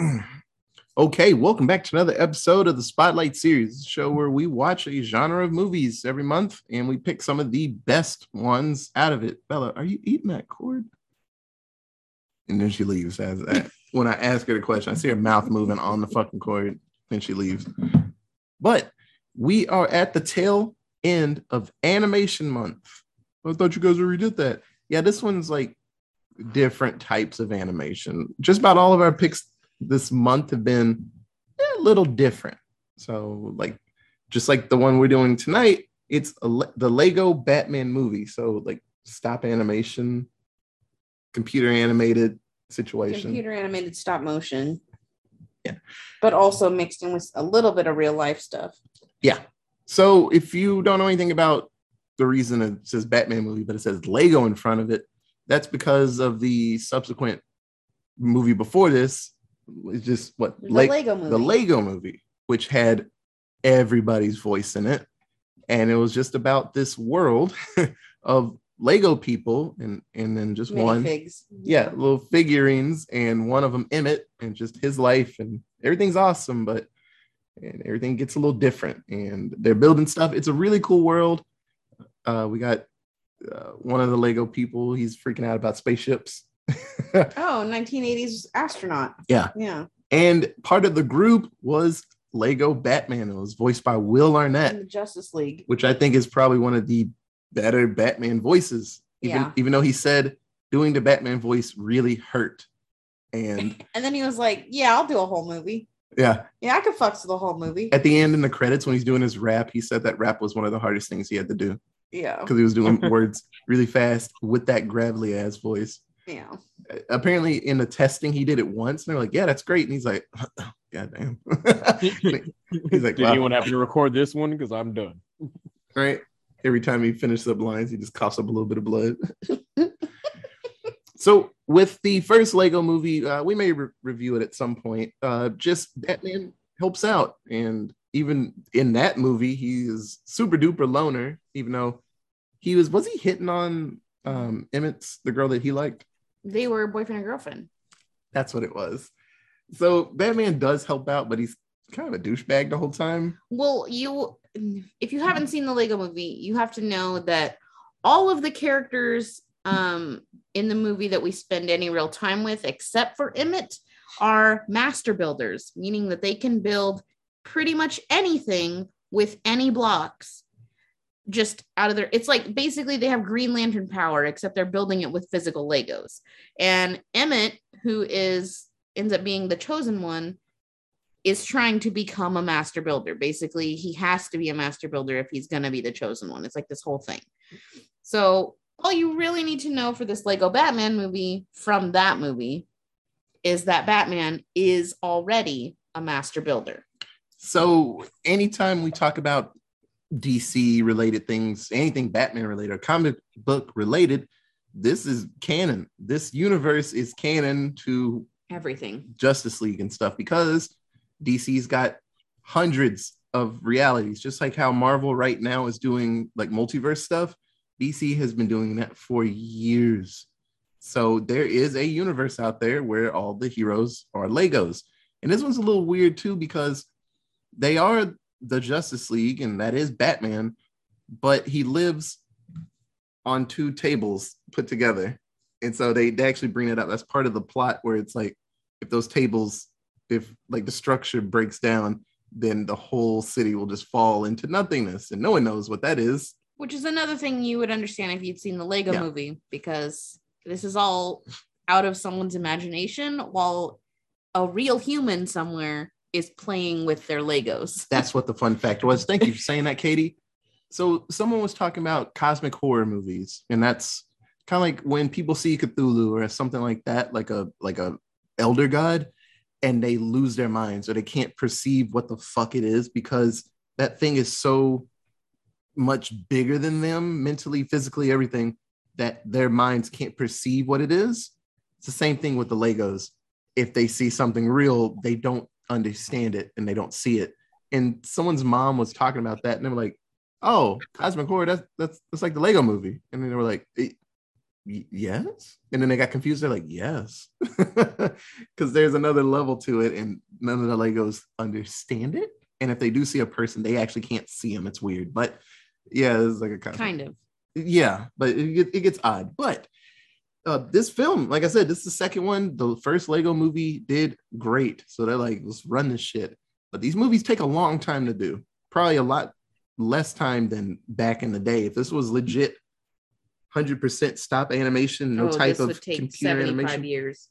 Okay, welcome back to another episode of the Spotlight Series, show where we watch a genre of movies every month and we pick some of the best ones out of it. Bella, are you eating that cord? And then she leaves as that. Uh, when I ask her the question, I see her mouth moving on the fucking cord, then she leaves. But we are at the tail end of animation month. I thought you guys already did that. Yeah, this one's like different types of animation. Just about all of our picks this month have been a little different. So, like, just like the one we're doing tonight, it's a, the Lego Batman movie. So, like, stop animation, computer animated situation. Computer animated stop motion. Yeah. But also mixed in with a little bit of real life stuff. Yeah. So, if you don't know anything about the reason it says Batman movie, but it says Lego in front of it, that's because of the subsequent movie before this, it's just what The Lego movie. the Lego movie, which had everybody's voice in it, and it was just about this world of Lego people, and and then just one, Minifigs. yeah, little figurines, and one of them Emmett, and just his life, and everything's awesome, but and everything gets a little different, and they're building stuff. It's a really cool world. Uh, we got uh, one of the Lego people. He's freaking out about spaceships. Oh, 1980s astronaut. Yeah. Yeah. And part of the group was Lego Batman. It was voiced by Will Arnett. In the Justice League. which I think is probably one of the better Batman voices. Even Yeah. even though he said doing the Batman voice really hurt. And And then he was like, Yeah, I'll do a whole movie. yeah, Yeah, I could fucks the whole movie. at the end in the credits when he's doing his rap, he said that rap was one of the hardest things he had to do Yeah. because he was doing words really fast with that gravelly ass voice. Yeah. Apparently, in the testing, he did it once, and they're like, "Yeah, that's great." And he's like, "God damn." he's like, Did wow. anyone happen to record this one? Because I'm done. right? Every time he finishes up lines, he just coughs up a little bit of blood. so, with the first Lego movie, uh, we may re- review it at some point. Uh, just Batman helps out, and even in that movie, he is super duper loner. Even though he was, was he hitting on um, Emmett's the girl that he liked? They were boyfriend and girlfriend. That's what it was. So Batman does help out, but he's kind of a douchebag the whole time. Well, you if you haven't seen the Lego movie, you have to know that all of the characters um in the movie that we spend any real time with, except for Emmett, are master builders, meaning that they can build pretty much anything with any blocks just out of their it's like basically they have green lantern power except they're building it with physical legos and emmett who is ends up being the chosen one is trying to become a master builder. Basically, he has to be a master builder if he's going to be the chosen one. It's like this whole thing. So, all you really need to know for this Lego Batman movie from that movie is that Batman is already a master builder. So anytime we talk about DC related things, anything Batman related or comic book related, this is canon. This universe is canon to Everything. Justice League and stuff because DC's got hundreds of realities, just like how Marvel right now is doing like multiverse stuff. DC has been doing that for years. So there is a universe out there where all the heroes are Legos. And this one's a little weird too because they are the Justice League and that is Batman, but he lives on two tables put together. And so they, they actually bring it up. That's part of the plot where it's like if those tables, if like the structure breaks down, then the whole city will just fall into nothingness. And no one knows what that is. Which is another thing you would understand if you'd seen the Lego Yeah. movie, because this is all out of someone's imagination while a real human somewhere is playing with their Legos. That's what the fun fact was. Thank you for saying that, Katie. So someone was talking about cosmic horror movies, and that's kind of like when people see Cthulhu or something like that, like a like a elder god, and they lose their minds or they can't perceive what the fuck it is because that thing is so much bigger than them mentally, physically, everything that their minds can't perceive what it is. It's the same thing with the Legos. If they see something real, they don't understand it and they don't see it. And someone's mom was talking about that, and they were like, "Oh, Cosmic Horror, that's that's that's like the Lego movie." And then they were like, "Eh, yes. And then they got confused. They're like, yes. Because there's another level to it, and none of the Legos understand it. And if they do see a person, they actually can't see them. It's weird. But yeah, it's like a kind of Kind of. yeah, but it, it gets odd. But uh, this film, like I said, this is the second one. The first Lego movie did great, so they're like, let's run this shit. But these movies take a long time to do, probably a lot less time than back in the day. If this was legit, hundred percent stop animation, no oh, type this of would take computer 75 animation, years.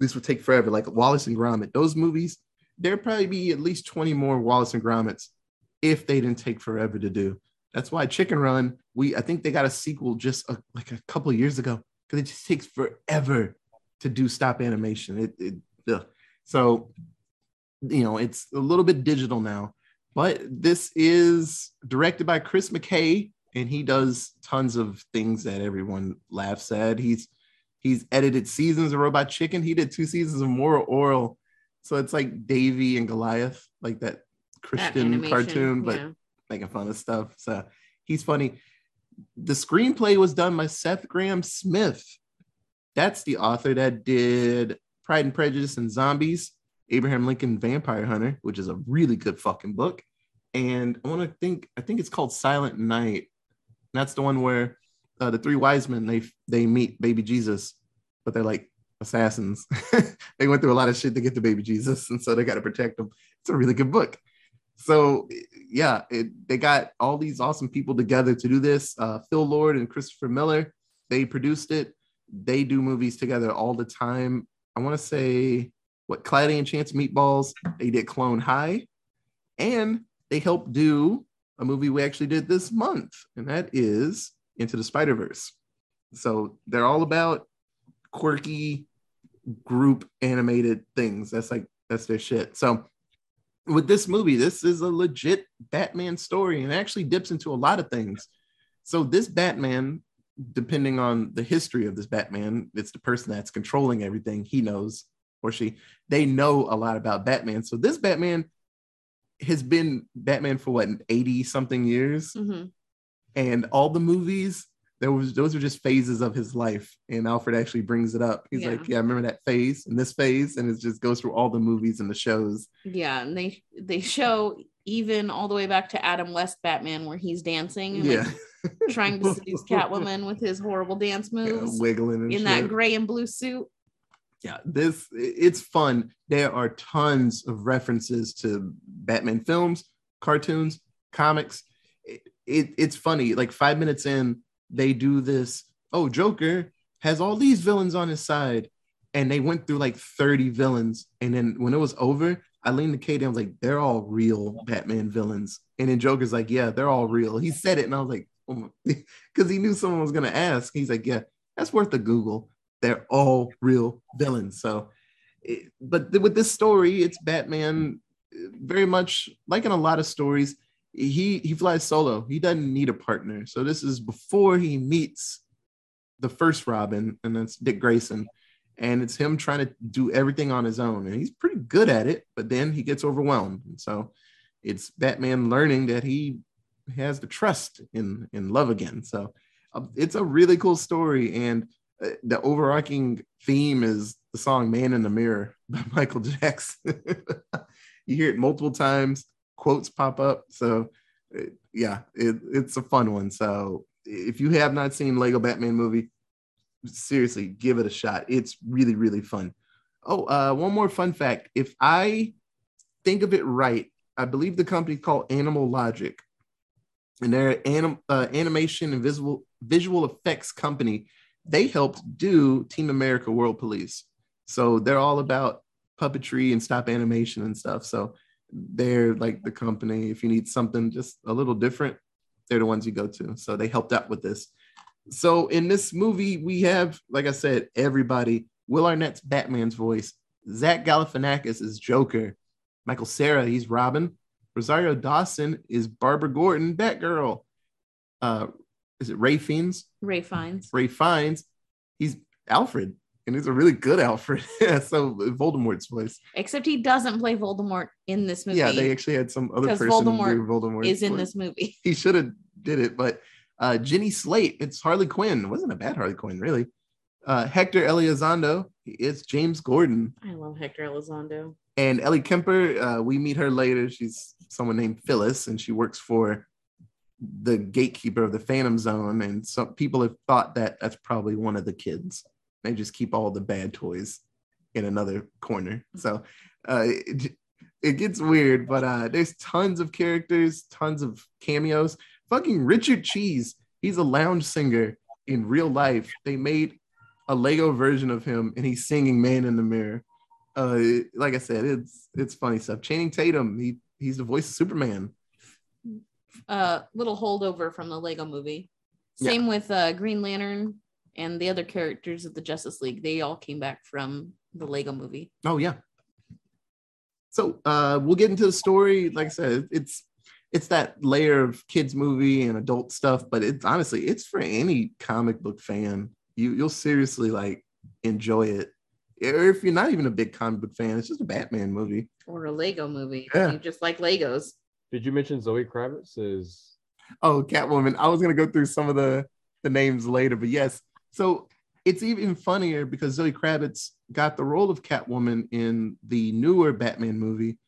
this would take forever. Like Wallace and Gromit, those movies, there'd probably be at least 20 more Wallace and Gromits if they didn't take forever to do. That's why Chicken Run, we I think they got a sequel just a, like a couple of years ago because it just takes forever to do stop animation. It, it ugh. so you know it's a little bit digital now, but this is directed by Chris McKay and he does tons of things that everyone laughs at. He's he's edited seasons of Robot Chicken. He did two seasons of Moral Orel. So it's like Davey and Goliath, like that That Christian animation, cartoon, but yeah. making fun of stuff. So he's funny. The screenplay was done by Seth Grahame-Smith. That's the author that did Pride and Prejudice and Zombies, Abraham Lincoln Vampire Hunter, which is a really good fucking book. And I want to think, I think it's called Silent Night. And that's the one where uh, the three wise men they they meet baby Jesus, but they're like assassins. they went through a lot of shit to get to baby Jesus, and so they got to protect them. It's a really good book. So yeah, it, they got all these awesome people together to do this. Uh, Phil Lord and Christopher Miller, they produced it. They do movies together all the time. I want to say what Cloudy and Chance Meatballs. They did Clone High, and they helped do a movie we actually did this month, and that is Into the Spider Verse. So they're all about quirky group animated things. That's like that's their shit. So with this movie, this is a legit Batman story and it actually dips into a lot of things. So this Batman, depending on the history of this Batman, it's the person that's controlling everything. He knows or she, they know a lot about Batman. So this Batman has been Batman for what 80 something years Mhm. and all the movies there was those are just phases of his life and alfred actually brings it up. He's Yeah. like yeah. I remember that phase and this phase and it just goes through all the movies and the shows. Yeah, and they they show even all the way back to Adam West Batman where he's dancing and yeah. like, trying to seduce Catwoman with his horrible dance Yeah, moves wiggling and in that gray and blue suit. yeah this it's fun. There are tons of references to batman films cartoons comics. It, it, it's funny like five minutes in they do this oh joker has all these villains on his side and they went through like 30 villains and then when it was over i leaned to katie i was like they're all real batman villains and then joker's like yeah they're all real he said it and i was like oh because he knew someone was going to ask he's like yeah that's worth a google they're all real villains. So, but th- with this story, it's Batman uh, very much like in a lot of stories. He he flies solo. He doesn't need a partner. So this is before he meets the first Robin, and that's Dick Grayson, and it's him trying to do everything on his own, and he's pretty good at it. But then he gets overwhelmed, and so it's Batman learning that he has the trust in in love again. So uh, it's a really cool story, and uh, the overarching theme is the song "Man in the Mirror" by Michael Jackson. you hear it multiple times. Quotes pop up. So yeah, it, it's a fun one. So if you have not seen Lego Batman movie, seriously, give it a shot. It's really really fun. Oh, uh, one more fun fact: if I think of it right, I believe the company called Animal Logic, and they're an anim, uh, animation and visual visual effects company. They helped do Team America World Police, so they're all about puppetry and stop animation and stuff. So they're like the company. If you need something just a little different, they're the ones you go to. So they helped out with this. So in this movie, we have, like I said, everybody. Will Arnett's Batman's voice. Zach Galifianakis is Joker. Michael Cera, he's Robin. Rosario Dawson is Barbara Gordon, Batgirl. Uh, is it Ralph Fiennes? Ralph Fiennes. Ralph Fiennes, he's Alfred, and he's a really good Alfred. yeah, so Voldemort's voice. Except he doesn't play Voldemort in this movie. Yeah, they actually had some other 'Cause person Voldemort do Voldemort. is in this movie. He should have did it, but Uh, Jenny Slate, it's Harley Quinn. It wasn't a bad Harley Quinn, really. Uh, Hector Elizondo, it's James Gordon. I love Hector Elizondo. And Ellie Kemper, uh, we meet her later. She's someone named Phyllis, and she works for the gatekeeper of the Phantom Zone. And some people have thought that that's probably one of the kids. They just keep all the bad toys in another corner. So uh, it, it gets weird, but uh, there's tons of characters, tons of cameos. Fucking Richard Cheese, he's a lounge singer in real life. They made a Lego version of him, and he's singing "Man in the Mirror." Uh, like I said, it's it's funny stuff. Channing Tatum, he he's the voice of Superman. Uh, little holdover from the Lego movie. Yeah. Same with uh, Green Lantern and the other characters of the Justice League. They all came back from the Lego movie. Oh yeah. So uh, we'll get into the story. Like I said, it's it's that layer of kids movie and adult stuff, but it's honestly it's for any comic book fan. You you'll seriously like enjoy it. Or if you're not even a big comic book fan, it's just a Batman movie. Or a Lego movie. Yeah. You just like Legos. Did you mention Zoe Kravitz is Oh, Catwoman. I was gonna go through some of the the names later, but yes. So it's even funnier because Zoe Kravitz got the role of Catwoman in the newer Batman movie,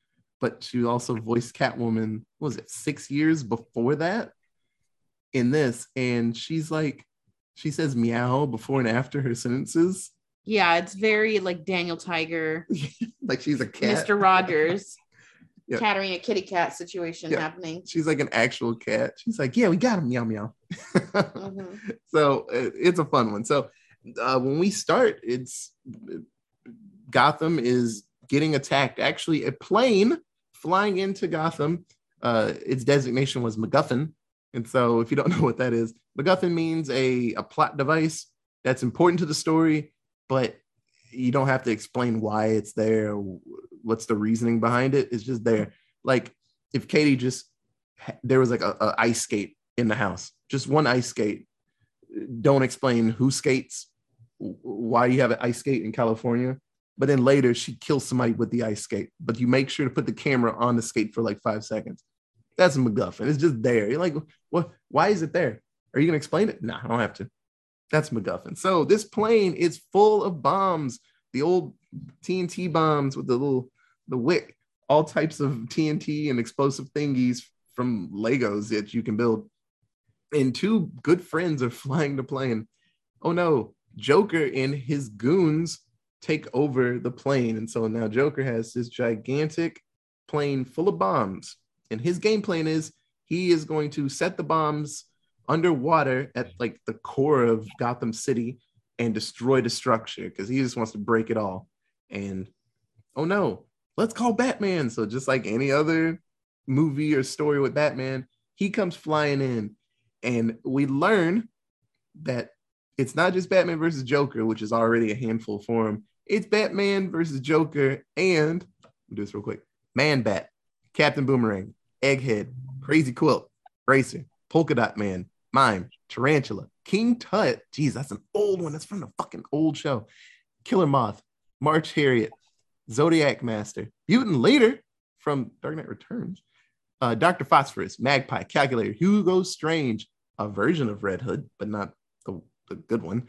but she also voiced Catwoman. what Was it six years before that? In this, and she's like, she says meow before and after her sentences, Yeah, it's very like Daniel Tiger, like she's a cat. Mr. Rogers, Yeah. catering a kitty cat situation Yeah. happening. She's like an actual cat. She's like, yeah, we got him, meow meow. Mhm. so it- it's a fun one. So uh, when we start, it's Gotham is getting attacked. Actually, a plane flying into Gotham. Uh, its designation was MacGuffin, and so if you don't know what that is, MacGuffin means a a plot device that's important to the story, but you don't have to explain why it's there. What's the reasoning behind it? It's just there. Like if Katie just there was like a, a ice skate in the house, just one ice skate. Don't explain who skates, why you have an ice skate in California. But then later she kills somebody with the ice skate. But you make sure to put the camera on the skate for like five seconds. That's a MacGuffin. It's just there. You're like, what? Why is it there? Are you gonna explain it? No, I don't have to. That's MacGuffin. So this plane is full of bombs. The old TNT bombs with the little the wick, all types of TNT and explosive thingies from Legos that you can build. And two good friends are flying the plane. Oh no, Joker and his goons take over the plane. And so now Joker has this gigantic plane full of bombs. And his game plan is he is going to set the bombs underwater at like the core of Gotham City and destroy the structure because he just wants to break it all. And oh no, let's call Batman. So just like any other movie or story with Batman, he comes flying in, and we learn that it's not just Batman versus Joker, which is already a handful for him. It's Batman versus Joker and do this real quick. Man Bat, Captain Boomerang, Egghead, Crazy Quilt, Eraser, Polka Dot Man, Mime, Tarantula, King Tut. Geez, that's an old one. That's from the fucking old show. Killer Moth, March Harriet, Zodiac Master, Mutant Leader from Dark Knight Returns, uh, Dr. Phosphorus, Magpie, Calculator, Hugo Strange, a version of Red Hood, but not the, the good one.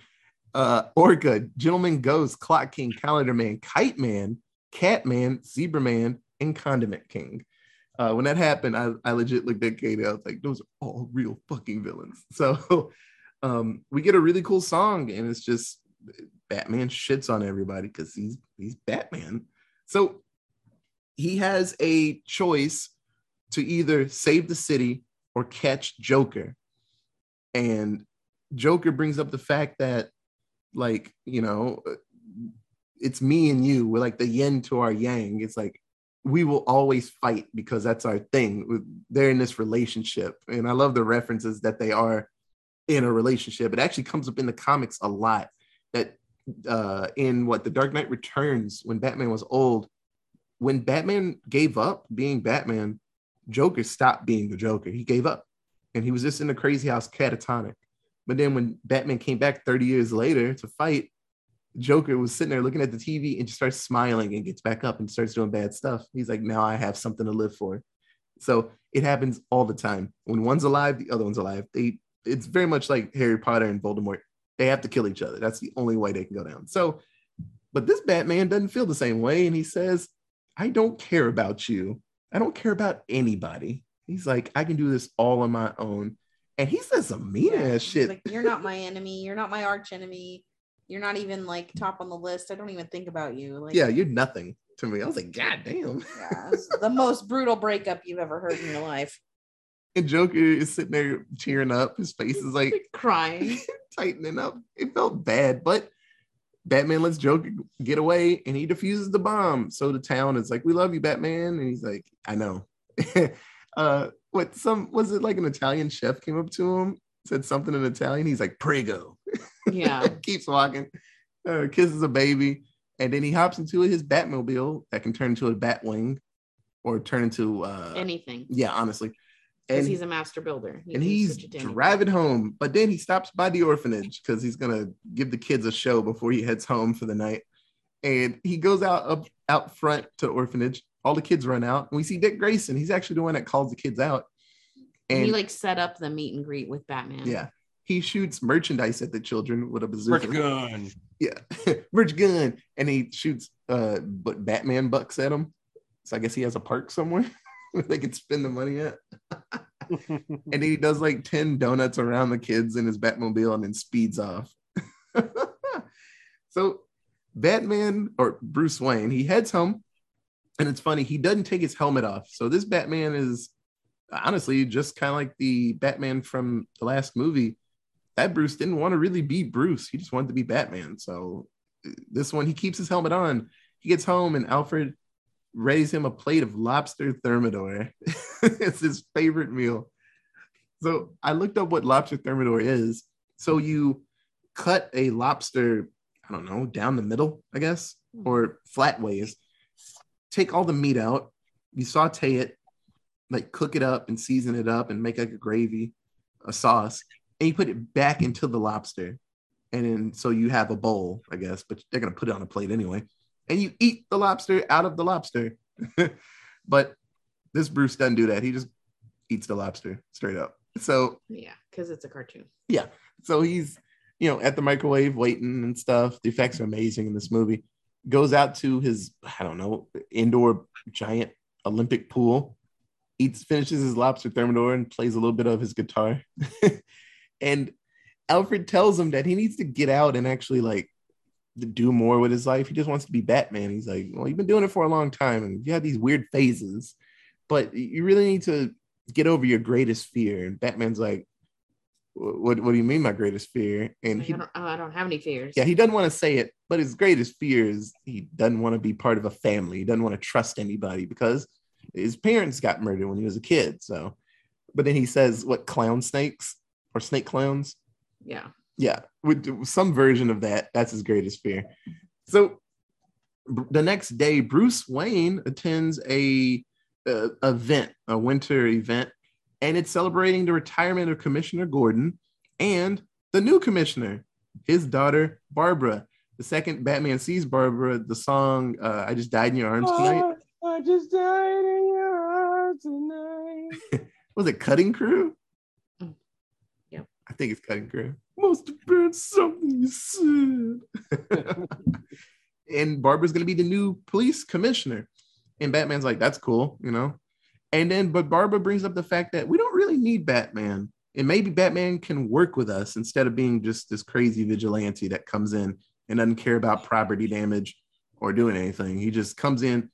Uh, Orca, Gentleman Ghost, Clock King, Calendar Man, Kite Man, Cat Man, Zebra Man, and Condiment King. Uh, when that happened, I, I legit looked at Katie. I was like, those are all real fucking villains. So um, we get a really cool song, and it's just Batman shits on everybody because he's he's Batman. So he has a choice to either save the city or catch Joker. And Joker brings up the fact that, like, you know, uh, it's me and you. We're like the yin to our yang. It's like we will always fight because that's our thing. They're in this relationship. And I love the references that they are in a relationship. It actually comes up in the comics a lot that uh in what the Dark Knight Returns when Batman was old, when Batman gave up being Batman, Joker stopped being the Joker. He gave up and he was just in the crazy house catatonic. But then when Batman came back 30 years later to fight, Joker was sitting there looking at the TV and just starts smiling and gets back up and starts doing bad stuff. He's like, now I have something to live for. So it happens all the time. When one's alive, the other one's alive. They it's very much like Harry Potter and Voldemort. They have to kill each other. That's the only way they can go down. So, but this Batman doesn't feel the same way. And he says, I don't care about you. I don't care about anybody. He's like, I can do this all on my own. And he says some mean Yeah, ass shit. Like, you're not my enemy. You're not my arch enemy. You're not even like top on the list. I don't even think about you. Like, yeah, you're nothing to me. I was like, God damn. yeah, the most brutal breakup you've ever heard in your life. And Joker is sitting there tearing up. His face is like crying. tightening up. It felt bad, but Batman lets Joker get away and he defuses the bomb. So the town is like, "We love you, Batman," and he's like, "I know." uh, what some was it like an Italian chef came up to him, said something in Italian. He's like, "Prego." Yeah. Keeps walking, uh, kisses a baby, and then he hops into his Batmobile that can turn into a Batwing or turn into uh, Anything. yeah, honestly. Because And he's a master builder. He and can he's switch it to anything. driving home. But then he stops by the orphanage because he's gonna give the kids a show before he heads home for the night. And he goes out up out front to orphanage. All the kids run out, and we see Dick Grayson. He's actually the one that calls the kids out. And And he like set up the meet and greet with Batman. yeah, he shoots merchandise at the children with a bazooka. Brick gun. Yeah, merch gun, and he shoots uh, but Batman bucks at him. So I guess he has a park somewhere where they can spend the money at. and he does like 10 donuts around the kids in his Batmobile and then speeds off. so Batman or Bruce Wayne, he heads home. And it's funny, he doesn't take his helmet off. So this Batman is honestly just kind of like the Batman from the last movie. That Bruce didn't want to really be Bruce. He just wanted to be Batman. So this one, he keeps his helmet on. He gets home and Alfred raise him a plate of lobster thermidor. it's his favorite meal. So I looked up what lobster thermidor is. So you cut a lobster, I don't know, down the middle, I guess, or flat ways. Take all the meat out, you saute it, like cook it up and season it up and make like a gravy, a sauce, and you put it back into the lobster. And then so you have a bowl, I guess, but they're gonna put it on a plate anyway and you eat the lobster out of the lobster. but this Bruce doesn't do that. He just eats the lobster straight up. So Yeah, because it's a cartoon. Yeah. So he's you know at the microwave waiting and stuff. The effects are amazing in this movie. Goes out to his I don't know indoor giant Olympic pool. Eats finishes his lobster thermidor and plays a little bit of his guitar. and Alfred tells him that he needs to get out and actually like do more with his life. He just wants to be Batman. He's like, well, you've been doing it for a long time, and you have these weird phases, but you really need to get over your greatest fear. And Batman's like, what What do you mean, my greatest fear? And he, I, don't, oh, I don't have any fears. yeah, he doesn't want to say it, but his greatest fear is he doesn't want to be part of a family. He doesn't want to trust anybody because his parents got murdered when he was a kid. So, but then he says, what clown snakes or snake clowns? yeah. Yeah with some version of that that's his greatest fear so b- the next day bruce wayne attends a, uh event a winter event and it's celebrating the retirement of commissioner gordon and the new commissioner his daughter barbara the second batman sees barbara the song uh, i just died in your arms tonight I just died in your arms tonight. was it cutting crew Mm. Yep. i think it's cutting crew must have been something you said. And barbara's to be the new police commissioner. And batman's like that's cool you know? And then but barbara brings up the fact that we don't really need batman. And maybe batman can work with us instead of being just this crazy vigilante that comes in and doesn't care about property damage or doing anything. He just comes in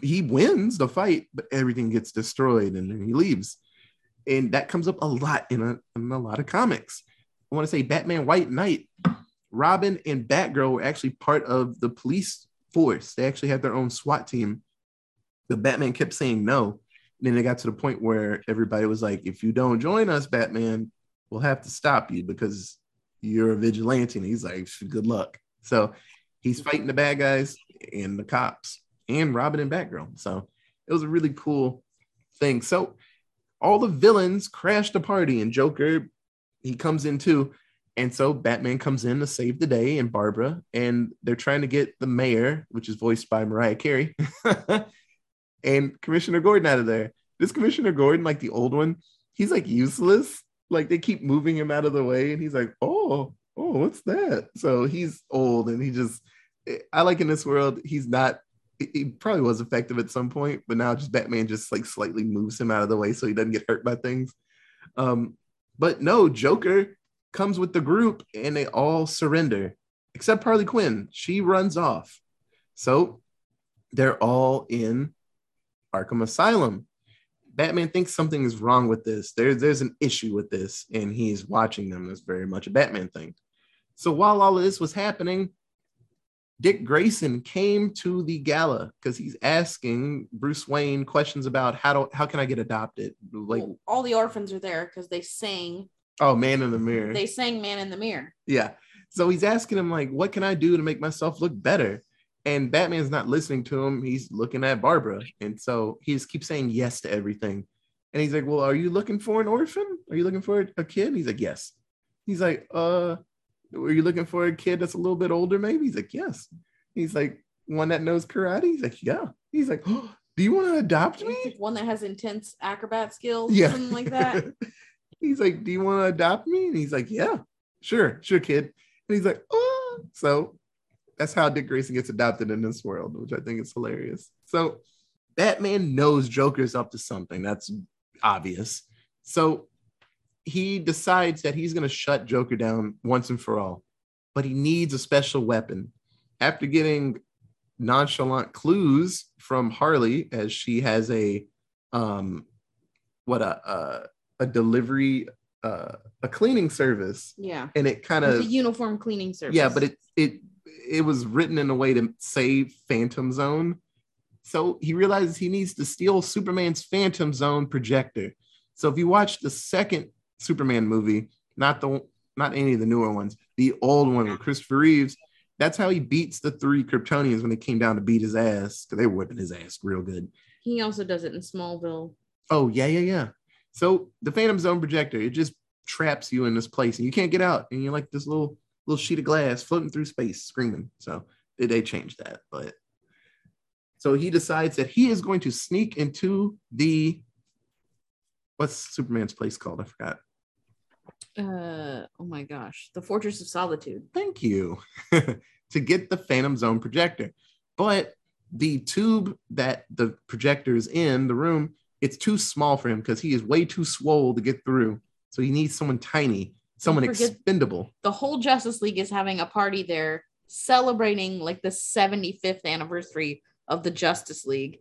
he wins the fight but everything gets destroyed and then he leaves. And that comes up a lot in a, in a lot of comics i want to say batman white knight robin and batgirl were actually part of the police force. They actually had their own swat team. The batman kept saying no. And then it got to the point where everybody was like if you don't join us batman we'll have to stop you because you're a vigilante. And he's like good luck. So he's fighting the bad guys and the cops and robin and batgirl. So it was a really cool thing. So all the villains crashed the party and joker he comes in too and so batman comes in to save the day and barbara and they're trying to get the mayor which is voiced by mariah carey and commissioner gordon out of there this commissioner gordon like the old one he's like useless like they keep moving him out of the way, and he's like, "Oh, oh, what's that?" So he's old, and he just. I like in this world, he's not. He probably was effective at some point, but now just Batman just like slightly moves him out of the way so he doesn't get hurt by things. Um, but no, Joker comes with the group, and they all surrender except Harley Quinn. She runs off. So they're all in Arkham Asylum. Batman thinks something is wrong with this. There, there's an issue with this, and he's watching them. That's very much a Batman thing. So while all of this was happening, Dick Grayson came to the gala because he's asking Bruce Wayne questions about how do how can I get adopted? Like, Well, all the orphans are there because they sang. oh, man in the mirror. They sang "Man in the Mirror." Yeah. So he's asking him, like, what can I do to make myself look better? And Batman's not listening to him. He's looking at Barbara. And so he just keeps saying yes to everything. And he's like, Well, are you looking for an orphan? Are you looking for a kid? He's like, Yes. He's like, uh, are you looking for a kid that's a little bit older, maybe? He's like, Yes. He's like, one that knows karate? He's like, Yeah. He's like, oh, do you want to adopt me? Like one that has intense acrobat skills, Yeah. something like that. he's like, Do you want to adopt me? And he's like, Yeah, sure, sure, kid. And he's like, Oh, so that's how Dick Grayson gets adopted in this world, which I think is hilarious. So Batman knows Joker's up to something. That's obvious. So he decides that he's going to shut Joker down once and for all, but he needs a special weapon. After getting nonchalant clues from Harley, as she has a um, what a a, a delivery uh, a cleaning service, Yeah, and it kind of a uniform cleaning service. yeah, but it it it was written in a way to save Phantom Zone. So he realizes he needs to steal Superman's Phantom Zone projector. So if you watch the second Superman movie, not the not any of the newer ones, the old one with Christopher Reeves, that's how he beats the three Kryptonians when they came down to beat his ass because they were whipping his ass real good. he also does it in Smallville. Oh yeah, yeah, yeah. So the Phantom Zone projector, it just traps you in this place and you can't get out, and you're like this little little sheet of glass floating through space, screaming. So they, they changed that, but so he decides that he is going to sneak into the what's Superman's place called? I forgot. Uh oh my gosh, the Fortress of Solitude. Thank you. to get the Phantom Zone projector. But the tube that the projector is in the room, it's too small for him because he is way too swole to get through. So he needs someone tiny, someone expendable. The whole Justice League is having a party there celebrating like the 75th anniversary of the Justice League.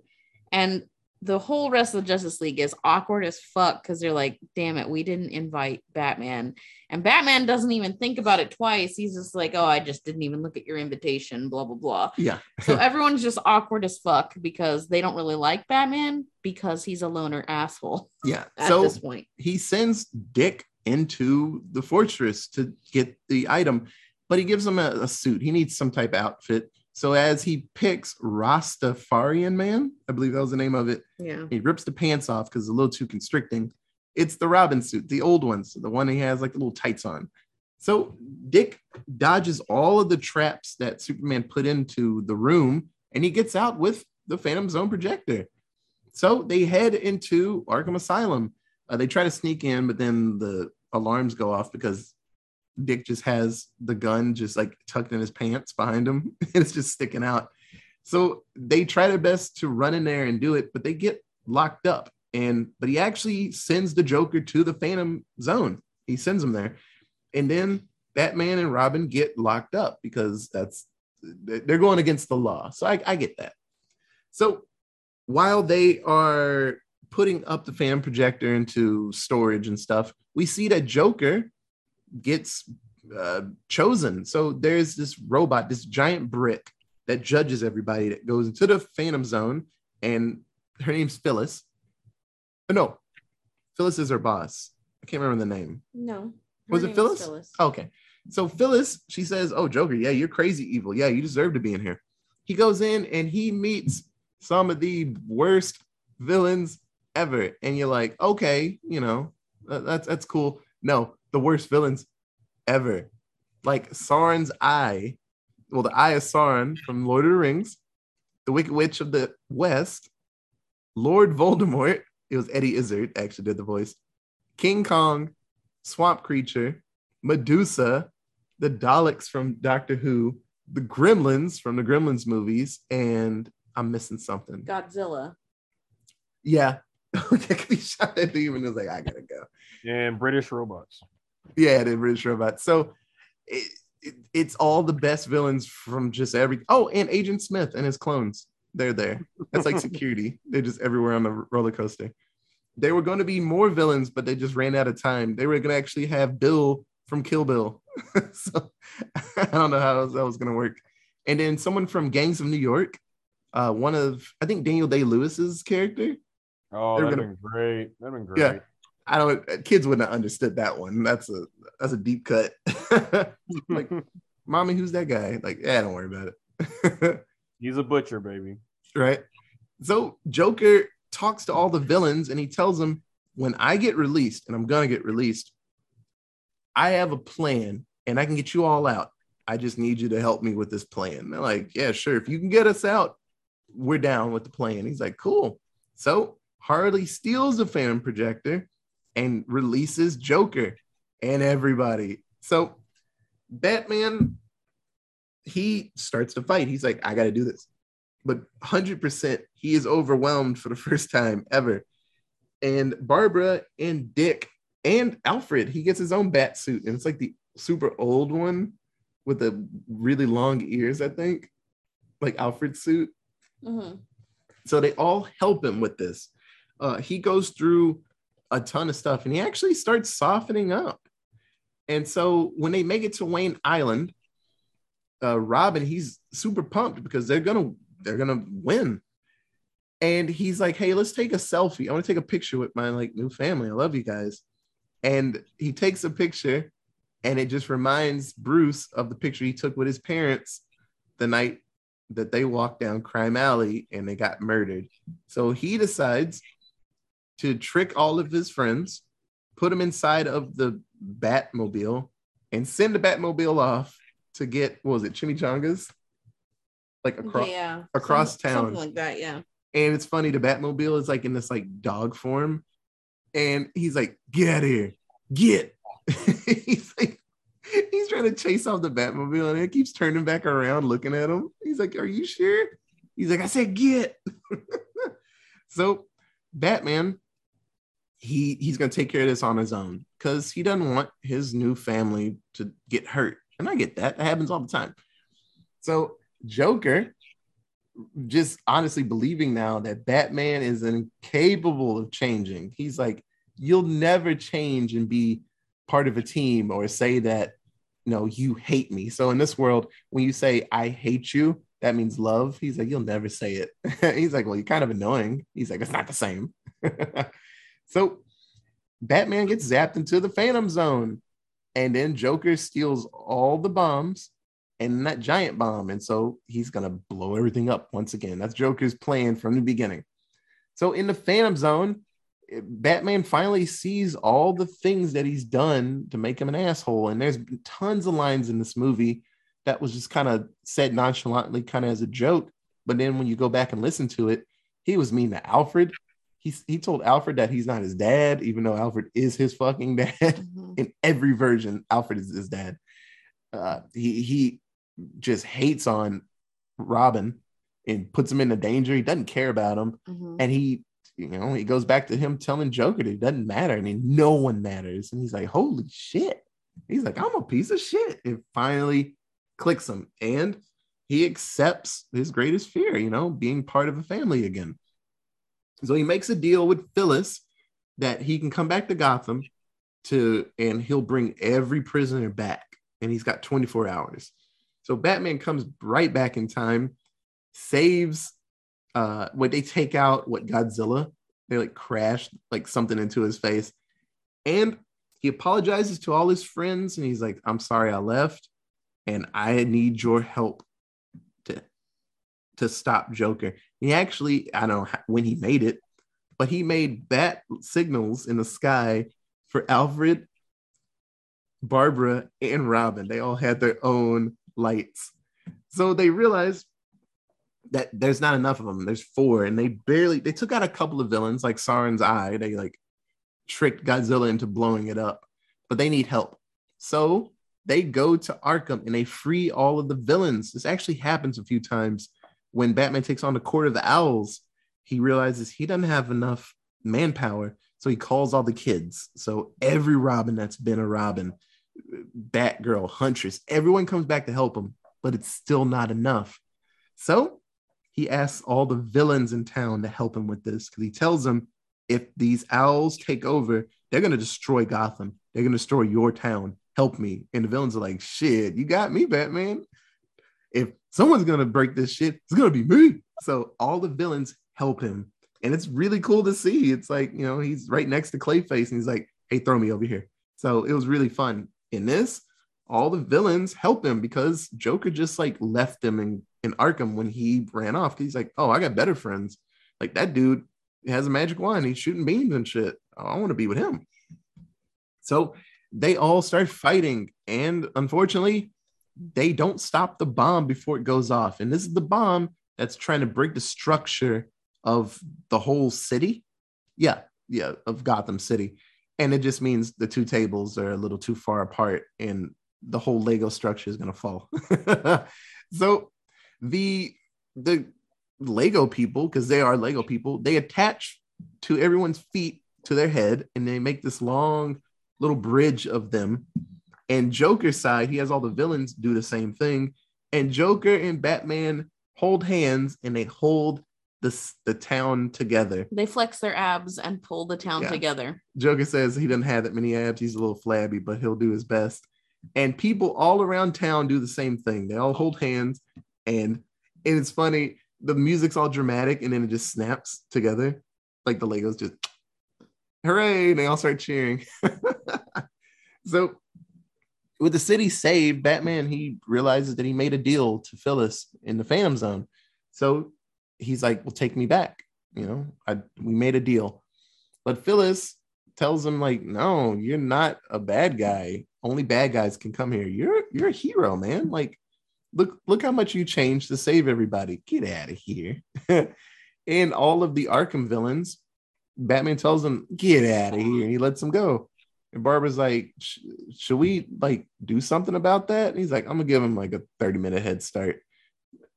And the whole rest of the Justice League is awkward as fuck because they're like, damn it, we didn't invite Batman. And Batman doesn't even think about it twice. He's just like, oh, I just didn't even look at your invitation, blah, blah, blah. Yeah. So everyone's just awkward as fuck because they don't really like Batman because he's a loner asshole Yeah. at so this point. he sends Dick into the fortress to get the item, but he gives him a, a suit. He needs some type of outfit. So as he picks Rastafarian Man, I believe that was the name of it, Yeah. he rips the pants off because it's a little too constricting. It's the Robin suit, the old ones, the one he has like the little tights on. So Dick dodges all of the traps that Superman put into the room and he gets out with the Phantom Zone projector. So they head into Arkham Asylum. Uh, they try to sneak in, but then the alarms go off because Dick just has the gun just like tucked in his pants behind him. it's just sticking out. So they try their best to run in there and do it, but they get locked up. And but he actually sends the Joker to the Phantom Zone. He sends him there, and then Batman and Robin get locked up because that's they're going against the law. So I, I get that. So while they are putting up the fan projector into storage and stuff, we see that Joker gets uh, chosen. So there's this robot, this giant brick that judges everybody that goes into the Phantom Zone, and her name's Phyllis. Oh, no, Phyllis is her boss. I can't remember the name. No. Was it name is Phyllis? Okay. So Phyllis, she says, Oh, Joker, yeah, you're crazy evil. Yeah, you deserve to be in here. He goes in and he meets some of the worst villains ever. And you're like, okay, you know, that- that's that's cool. No, the worst villains ever. Like Sauron's eye, well, the eye of Sauron from Lord of the Rings, the Wicked Witch of the West, Lord Voldemort. It was Eddie Izzard actually did the voice. King Kong Swamp Creature, Medusa, the Daleks from Doctor Who, the Gremlins from the Gremlins movies, and I'm missing something. Godzilla. Yeah. Okay, he shot that dude and was like, I gotta go. And British robots. Yeah, the British robot. So it, it, it's all the best villains from just every. Oh, and Agent Smith and his clones. They're there. That's like security. They're just everywhere on the roller coaster. They were going to be more villains, but they just ran out of time. They were going to actually have Bill from Kill Bill. so I don't know how that was going to work. And then someone from Gangs of New York, uh, one of I think Daniel Day Lewis's character. Oh, They're that'd gonna- been great. That'd been great. Yeah. I don't. Uh, kids wouldn't have understood that one. That's a that's a deep cut. like, mommy, who's that guy? Like, yeah, don't worry about it. He's a butcher, baby. right? So Joker talks to all the villains and he tells them, when I get released, and I'm gonna get released, I have a plan and I can get you all out. I just need you to help me with this plan. They're like, yeah, sure. If you can get us out, we're down with the plan. He's like, cool. So Harley steals the phantom projector and releases Joker and everybody. So Batman, he starts to fight. He's like, I got to do this. But 100%, he is overwhelmed for the first time ever. And Barbara and Dick and Alfred, he gets his own bat suit. And it's like the super old one with the really long ears, I think, like Alfred's suit. Mhm. So they all help him with this. Uh, he goes through a ton of stuff and he actually starts softening up. And so when they make it to Wayne Island, uh, Robin, he's super pumped because they're gonna they're gonna win. And he's like, "Hey, let's take a selfie. I want to take a picture with my like new family. I love you guys." And he takes a picture, and it just reminds Bruce of the picture he took with his parents the night that they walked down Crime Alley and they got murdered. So he decides to trick all of his friends, put them inside of the Batmobile, and send the Batmobile off to get what was it, chimichangas? Like across yeah. across town. Something like that, yeah. and it's funny, the Batmobile is like in this like dog form, and he's like, "Get out of here, get!" he's like, he's trying to chase off the Batmobile, and it keeps turning back around, looking at him. He's like, "Are you sure?" He's like, "I said get." so, Batman, he he's gonna take care of this on his own because he doesn't want his new family to get hurt, and I get that. That happens all the time. So, Joker just honestly believing now that Batman is incapable of changing. He's like, you'll never change and be part of a team or say that, you know, you hate me. So in this world, when you say I hate you, that means love. He's like, you'll never say it. He's like, well, you're kind of annoying. He's like, it's not the same. so Batman gets zapped into the Phantom Zone, and then Joker steals all the bombs and that giant bomb. And so he's going to blow everything up once again. That's Joker's plan from the beginning. So in the Phantom Zone, Batman finally sees all the things that he's done to make him an asshole. And there's tons of lines in this movie that was just kind of said nonchalantly, kind of as a joke. But then when you go back and listen to it, he was mean to Alfred. He, he told Alfred that he's not his dad, even though Alfred is his fucking dad Mhm. in every version, Alfred is his dad. Uh, he he just hates on Robin and puts him into danger. He doesn't care about him, Mhm. and he you know he goes back to him telling Joker that it doesn't matter. I mean, no one matters, and he's like, "Holy shit!" He's like, "I'm a piece of shit." It finally clicks him, and he accepts his greatest fear. You know, being part of a family again. So he makes a deal with Phyllis that he can come back to Gotham to and he'll bring every prisoner back and he's got 24 hours. So batman comes right back in time saves uh when they take out what godzilla they like crash like something into his face and he apologizes to all his friends and he's like i'm sorry i left and i need your help to stop joker he actually i don't know when he made it but he made bat signals in the sky for Alfred, Barbara, and Robin. They all had their own lights. So they realized that there's not enough of them. There's four, and they barely they took out a couple of villains like Sauron's eye. They like tricked Godzilla into blowing it up. but they need help. So they go to Arkham and they free all of the villains. This actually happens a few times when Batman takes on the Court of the Owls. He realizes he doesn't have enough manpower, so he calls all the kids. So every Robin that's been a Robin, Batgirl, Huntress, everyone comes back to help him, but it's still not enough. So he asks all the villains in town to help him with this because he tells them if these owls take over, they're going to destroy Gotham. They're going to destroy your town. Help me. And the villains are like, shit, you got me, Batman. If someone's to break this shit, it's to be me. So all the villains help him. And it's really cool to see. It's like, you know, he's right next to Clayface and he's like, hey, throw me over here. So it was really fun. In this, all the villains help him because Joker just like left them in, in Arkham when he ran off. He's like, oh, I got better friends. Like that dude has a magic wand. He's shooting beams and shit. Oh, I want to be with him. So they all start fighting. And unfortunately, they don't stop the bomb before it goes off. And this is the bomb that's trying to break the structure of the whole city. Yeah, yeah, of Gotham City. And it just means the two tables are a little too far apart and the whole Lego structure is going to fall. so the the Lego people, because they are Lego people, they attach to everyone's feet to their head and they make this long little bridge of them. And Joker's side, he has all the villains do the same thing. And Joker and Batman hold hands and they hold the, the town together. They flex their abs and pull the town Yeah. together. Joker says he doesn't have that many abs. He's a little flabby, but he'll do his best. And people all around town do the same thing. They all hold hands, and and it's funny. The music's all dramatic, and then it just snaps together, like the Legos just hooray! And they all start cheering. so, with the city saved, Batman he realizes that he made a deal to Phyllis in the Phantom Zone. So he's like, "Well, take me back." You know, I we made a deal. But Phyllis tells him like, "No, you're not a bad guy. Only bad guys can come here. You're you're a hero, man. Like, look look how much you changed to save everybody. Get out of here." and all of the Arkham villains, Batman tells them, "Get out of here," and he lets them go. And Barbara's like, "Should we like do something about that?" And he's like, "I'm gonna give him like a 30 minute head start.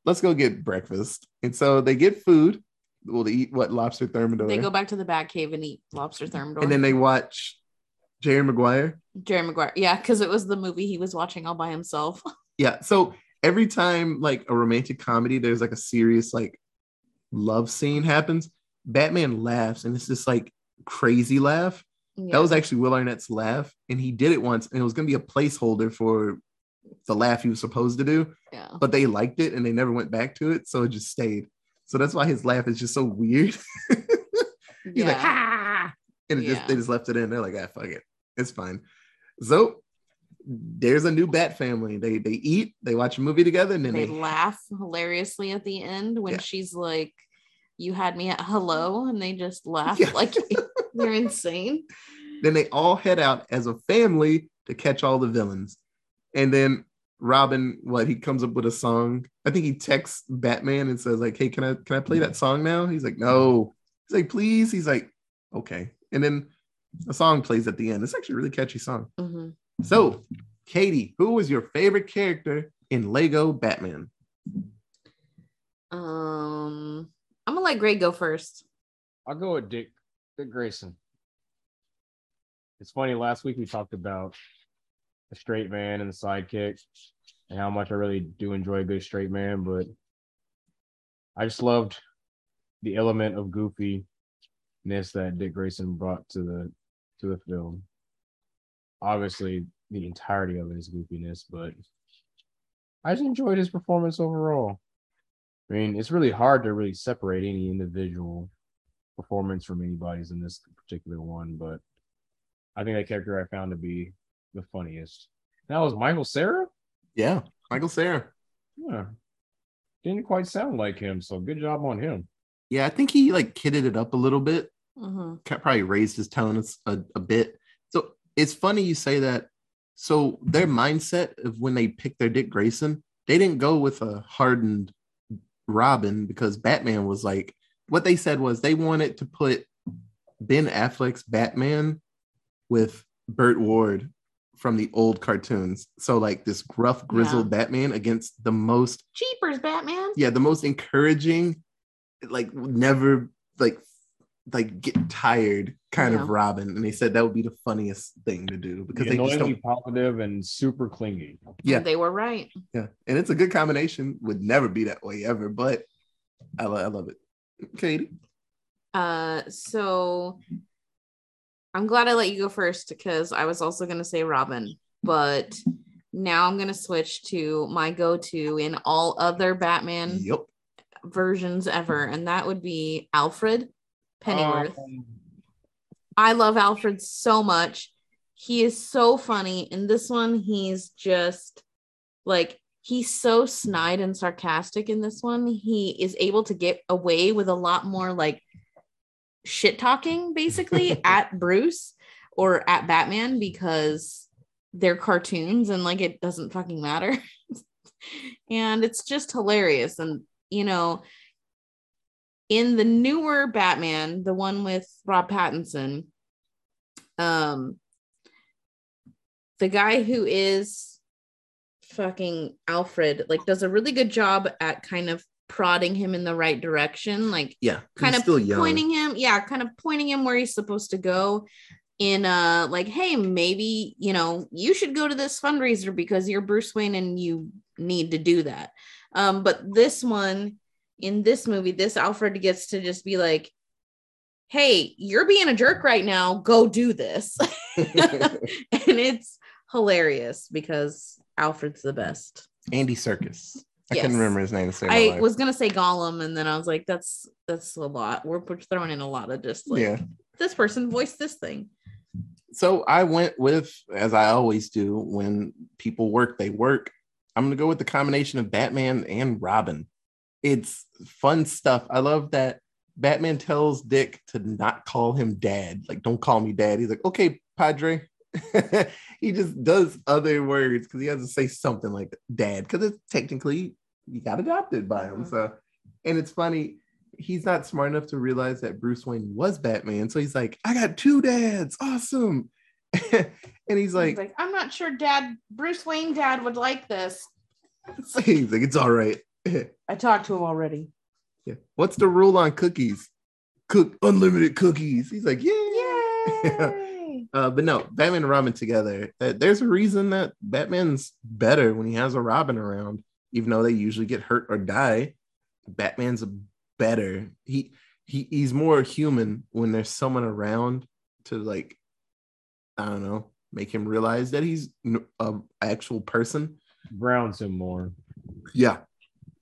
Let's go get breakfast." And so they get food. Well, they eat what lobster thermidor. They go back to the back cave and eat lobster thermidor. and then they watch Jerry Maguire. Jerry Maguire. Yeah, because it was the movie he was watching all by himself. Yeah. So every time like a romantic comedy, there's like a serious like love scene happens, Batman laughs and it's this like crazy laugh. Yeah. That was actually Will Arnett's laugh, and he did it once, and it was gonna be a placeholder for the laugh he was supposed to do, yeah. but they liked it and they never went back to it, so it just stayed. So that's why his laugh is just so weird. He's like, Yeah. ah, and it just they just left it in. They're like, ah, fuck it, it's fine. So there's a new Bat family. They they eat, they watch a movie together, and then they they, laugh hilariously at the end when Yeah. she's like, "You had me at hello," and they just laugh Yeah. like they're insane. then they all head out as a family to catch all the villains. And then Robin, what he comes up with a song. I think he texts Batman and says like, "Hey, can I can I play that song now?" He's like, "No." He's like, "Please." He's like, "Okay." And then a song plays at the end. It's actually a really catchy song. Mhm. So, Katie, who was your favorite character in Lego Batman? Um, I'm gonna let Greg go first. I'll go with Dick, Dick Grayson. It's funny. Last week we talked about the straight man and the sidekick, and how much I really do enjoy a good straight man. But I just loved the element of goofiness that Dick Grayson brought to the to the film. Obviously, the entirety of it is goofiness, but I just enjoyed his performance overall. I mean, it's really hard to really separate any individual performance from anybody's in this particular one, but I think that character I found to be the funniest. That was Michael Cera. Yeah, Michael Cera. Yeah. Didn't quite sound like him, so good job on him. Yeah, I think he like kidded it up a little bit. Mhm. probably raised his tone a, a, a bit. So it's funny you say that. So their mindset of when they picked their Dick Grayson, they didn't go with a hardened Robin because Batman was like what they said was they wanted to put Ben Affleck's Batman with Burt Ward from the old cartoons. So like this gruff, grizzled Batman against the most, Cheapers, Batman. yeah, the most encouraging, like never like like get tired kind Yeah. of Robin. And they said that would be the funniest thing to do because they just annoyingly don't. positive and super clingy. Yeah. And they were right. Yeah, and it's a good combination. Would never be that way ever, but I, lo- I love it. Katie, Uh, so I'm glad I let you go first because I was also gonna say Robin, but now I'm gonna switch to my go-to in all other Batman yep, versions ever, and that would be Alfred Pennyworth. Um, I love Alfred so much. He is so funny. In this one, he's just like he's so snide and sarcastic in this one. He is able to get away with a lot more like shit talking basically at Bruce or at Batman because they're cartoons and like it doesn't fucking matter. and it's just hilarious. And you know, in the newer Batman, the one with Rob Pattinson, um, the guy who is fucking Alfred like does a really good job at kind of prodding him in the right direction, like yeah, kind of pointing him, yeah, kind of pointing him where he's supposed to go. In uh, like, hey, maybe you know you should go to this fundraiser because you're Bruce Wayne and you need to do that. Um, but this one in this movie, this Alfred gets to just be like, hey, you're being a jerk right now. Go do this. and it's hilarious because Alfred's the best. Andy Serkis. I Yes. couldn't remember his name. To save my I was gonna say Gollum, and then I was like, that's that's a lot. We're we're throwing in a lot of just like yeah. this person voiced this thing. So I went with, as I always do, when people work, they work. I'm gonna go with the combination of Batman and Robin. It's fun stuff. I love that Batman tells Dick to not call him dad. Like, don't call me dad. He's like, okay, Padre. he just does other words because he has to say something like dad, because it's technically you got adopted by him. Uh-huh. So, and it's funny, he's not smart enough to realize that Bruce Wayne was Batman. So he's like, I got two dads. Awesome. and he's like, He's like, I'm not sure Dad, Bruce Wayne Dad would like this. he's like, it's all right. I talked to him already. Yeah. What's the rule on cookies? Cook unlimited cookies. He's like, yeah. Uh, but no, Batman and Robin together. Uh, there's a reason that Batman's better when he has a Robin around, even though they usually get hurt or die. Batman's better. He he he's more human when there's someone around to like, I don't know, make him realize that he's n- a actual person. grounds him more. Yeah.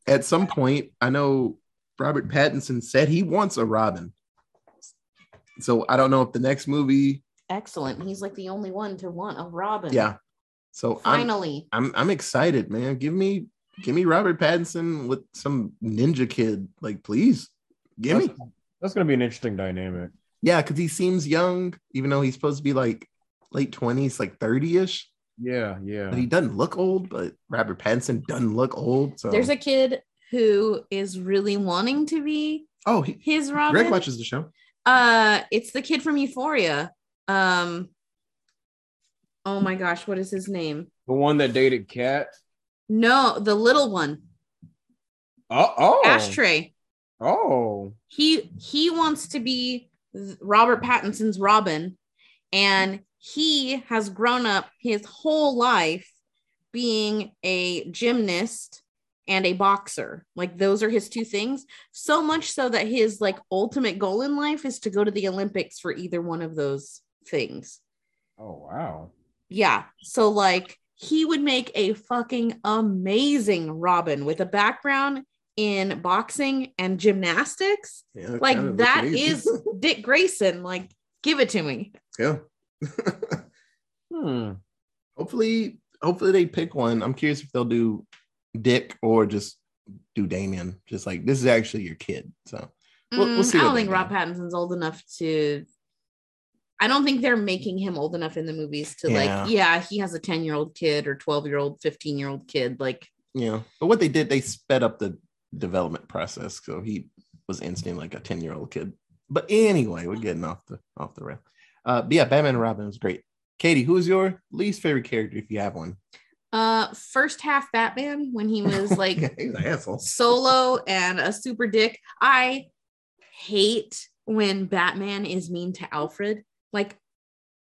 At some point, I know Robert Pattinson said he wants a Robin. So I don't know if the next movie, Excellent. He's like the only one to want a Robin. yeah. So I'm, Finally. I'm I'm excited, man. Give me give me Robert Pattinson with some ninja kid, like please, give That's, me. that's gonna be an interesting dynamic. Yeah, because he seems young, even though he's supposed to be like late twenties, like thirty ish. Yeah, yeah. But he doesn't look old. But Robert Pattinson doesn't look old. So There's a kid who is really wanting to be oh, he, his Robin. Greg watches the show. Uh, it's the kid from Euphoria. Um, oh my gosh, what is his name? the one that dated Kat. No, the little one, Oh, oh, Ashtray. Oh, He he wants to be Robert Pattinson's Robin, and he has grown up his whole life being a gymnast and a boxer. Like those are his two things. So much so that his like ultimate goal in life is to go to the Olympics for either one of those things. oh, wow. Yeah. So like he would make a fucking amazing Robin with a background in boxing and gymnastics. Yeah, Like that is Dick Grayson. Like give it to me. yeah. Hmm. hopefully, hopefully they pick one. I'm curious if they'll do Dick or just do Damian. Just like this is actually your kid. So We'll- we'll Mm, see I don't think do. Rob Pattinson's old enough to. I don't think they're making him old enough in the movies to Yeah. like, yeah, he has a 10 year old kid or 12 year old, 15 year old kid. Like, you know, but what they did, they sped up the development process. So he was instantly like a 10 year old kid. But anyway, we're getting off the off the rail. Uh, but yeah, Batman and Robin was great. Katie, who is your least favorite character if you have one? Uh, first half Batman when he was like he's an asshole. solo and a super dick. I hate when Batman is mean to Alfred. Like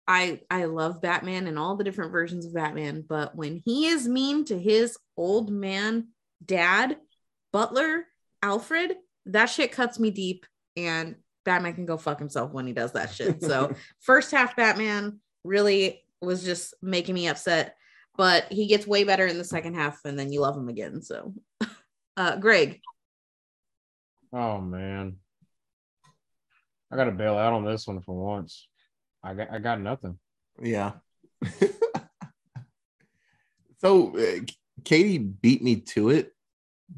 I I love Batman and all the different versions of Batman, but when he is mean to his old man dad, butler, Alfred, that shit cuts me deep and Batman can go fuck himself when he does that shit. So, first half Batman really was just making me upset, but he gets way better in the second half and then you love him again. So, uh Greg, Oh man. I gotta bail out on this one for once. I got I got nothing. Yeah. so uh, Katie beat me to it,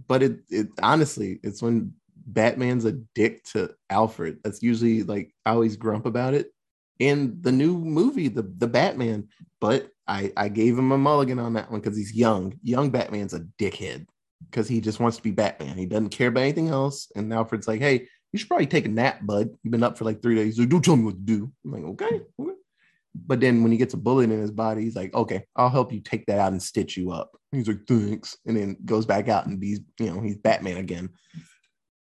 but it, it honestly, it's when Batman's a dick to Alfred. That's usually like I always grump about it. In the new movie, the the Batman, but I I gave him a mulligan on that one because he's young. Young Batman's a dickhead because he just wants to be Batman. He doesn't care about anything else. And Alfred's like, hey, you should probably take a nap, bud. You've been up for like three days. Like, don't tell me what to do. I'm like, okay. okay. But then when he gets a bullet in his body, he's like, okay, I'll help you take that out and stitch you up. He's like, thanks. And then goes back out and he's, you know, he's Batman again.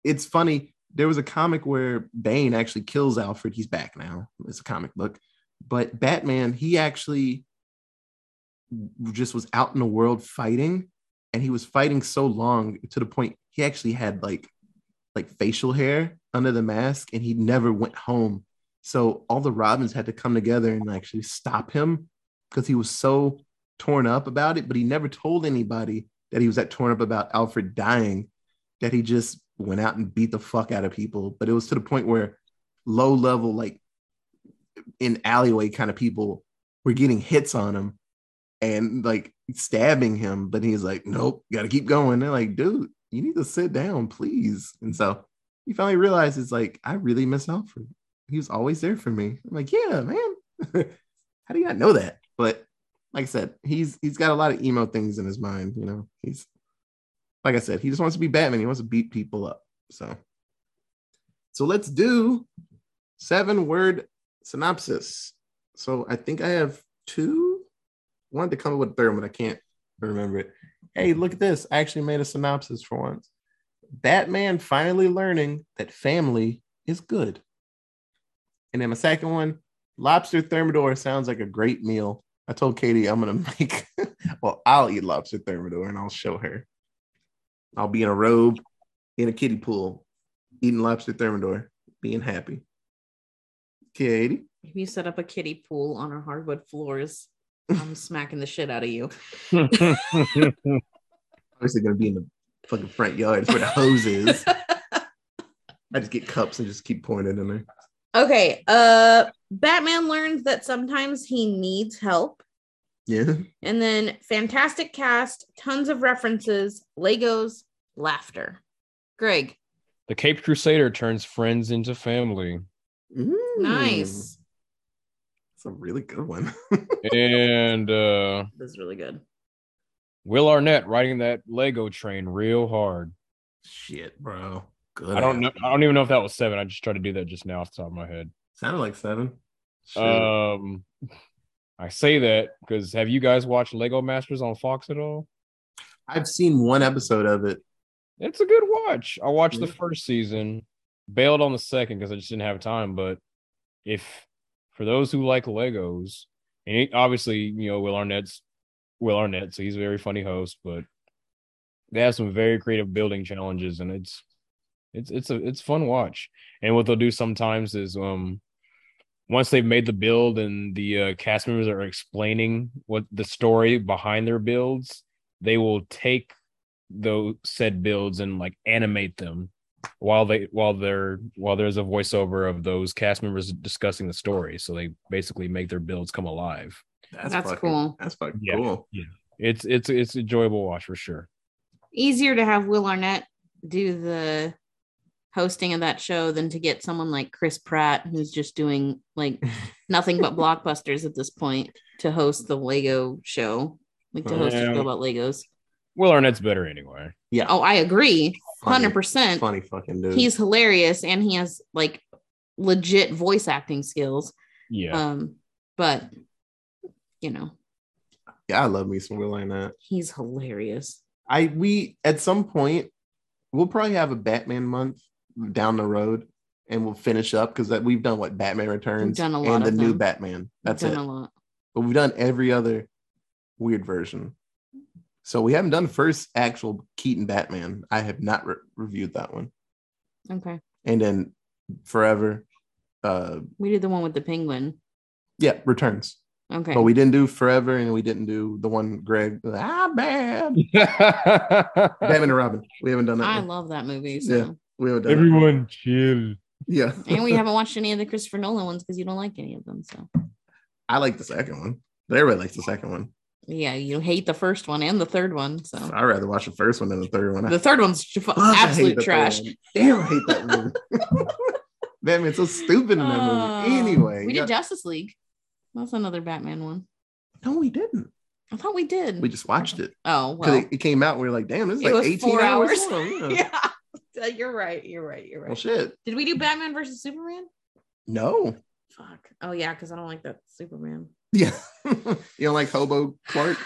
It's funny. There was a comic where Bane actually kills Alfred. He's back now. It's a comic book. But Batman, he actually just was out in the world fighting. And he was fighting so long to the point he actually had like like facial hair under the mask and he never went home. So all the Robins had to come together and actually stop him because he was so torn up about it, but he never told anybody that he was that torn up about Alfred dying that he just went out and beat the fuck out of people. But it was to the point where low level, like in alleyway kind of people were getting hits on him and like stabbing him. But he's like, nope, gotta keep going. They're like, dude, you need to sit down, please. And so he finally realizes, like, I really miss Alfred. He was always there for me. I'm like, yeah, man. How do you not know that? But like I said, he's he's got a lot of emo things in his mind. You know, he's like I said, he just wants to be Batman. He wants to beat people up. So, so let's do seven word synopsis. So I think I have two. I Wanted to come up with a third, but I can't remember it. Hey, look at this. I actually made a synopsis for once. Batman finally learning that family is good. And then my second one, lobster thermidor sounds like a great meal. I told Katie I'm gonna make well, I'll eat lobster thermidor and I'll show her. I'll be in a robe in a kiddie pool, eating lobster thermidor, being happy. Katie. if you set up a kiddie pool on our hardwood floors, I'm smacking the shit out of you. Obviously gonna be in the fucking front yard where the hose is. I just get cups and just keep pouring it in there. Okay. Uh Batman learns that sometimes he needs help. Yeah. And then fantastic cast, tons of references, Legos, laughter. Greg, the Cape Crusader turns friends into family. Mm. nice. It's a really good one. and uh This is really good. Will Arnett riding that Lego train real hard. Shit, bro. Good. I don't know. I don't even know if that was seven. I just tried to do that just now off the top of my head. Sounded like seven. Shit. Um, I say that because have you guys watched Lego Masters on Fox at all? I've seen one episode of it. It's a good watch. I watched the first season, bailed on the second because I just didn't have time. But if for those who like Legos, and obviously you know Will Arnett's Will Arnett, so he's a very funny host, but they have some very creative building challenges, and it's it's it's a it's fun watch. And what they'll do sometimes is um once they've made the build and the uh, cast members are explaining what the story behind their builds, they will take those said builds and like animate them while they while they're while there's a voiceover of those cast members discussing the story. So they basically make their builds come alive. That's fucking- cool. That's fucking Yeah. cool. It's it's it's enjoyable watch for sure. Easier to have Will Arnett do the hosting of that show than to get someone like Chris Pratt, who's just doing like nothing but blockbusters at this point, to host the Lego show, like to host a Yeah. show about Legos. Will Arnett's better anyway. Yeah. Oh, I agree, hundred percent. Funny fucking dude. He's hilarious and he has like legit voice acting skills. Yeah. Um, but you know, Yeah, I love me some Will Arnett. he's hilarious. I we at some point we'll probably have a Batman month down the road, and we'll finish up because that we've done what Batman Returns done a lot and the of new. Batman. That's We've it. a lot. But we've done every other weird version. So we haven't done the first actual Keaton Batman. I have not re- reviewed that one. Okay. And then Forever, uh, We did the one with the penguin. yeah, Returns. Okay. But we didn't do Forever, and we didn't do the one Greg. Ah, bad. Batman and Robin. We haven't done that. I one. love that movie. So. Yeah. We haven't done. That. Everyone chill. Yeah, and we haven't watched any of the Christopher Nolan ones because you don't like any of them. So I like the second one. But everybody likes the second one. Yeah, you hate the first one and the third one. So I'd rather watch the first one than the third one. the third one's absolute trash. one. Damn, I hate that movie. Batman's so stupid in that Uh, movie. Anyway, we yeah. did Justice League. That's another Batman one. no, we didn't. I thought we did. We just watched it oh well. it, it came out. We were like, damn, this is It like 18 hours. hours. long. Yeah. yeah, you're right. You're right. You're right. Well, shit. Did we do Batman versus Superman? No. Fuck. Oh yeah, because I don't like that Superman. Yeah. you don't like Hobo Clark?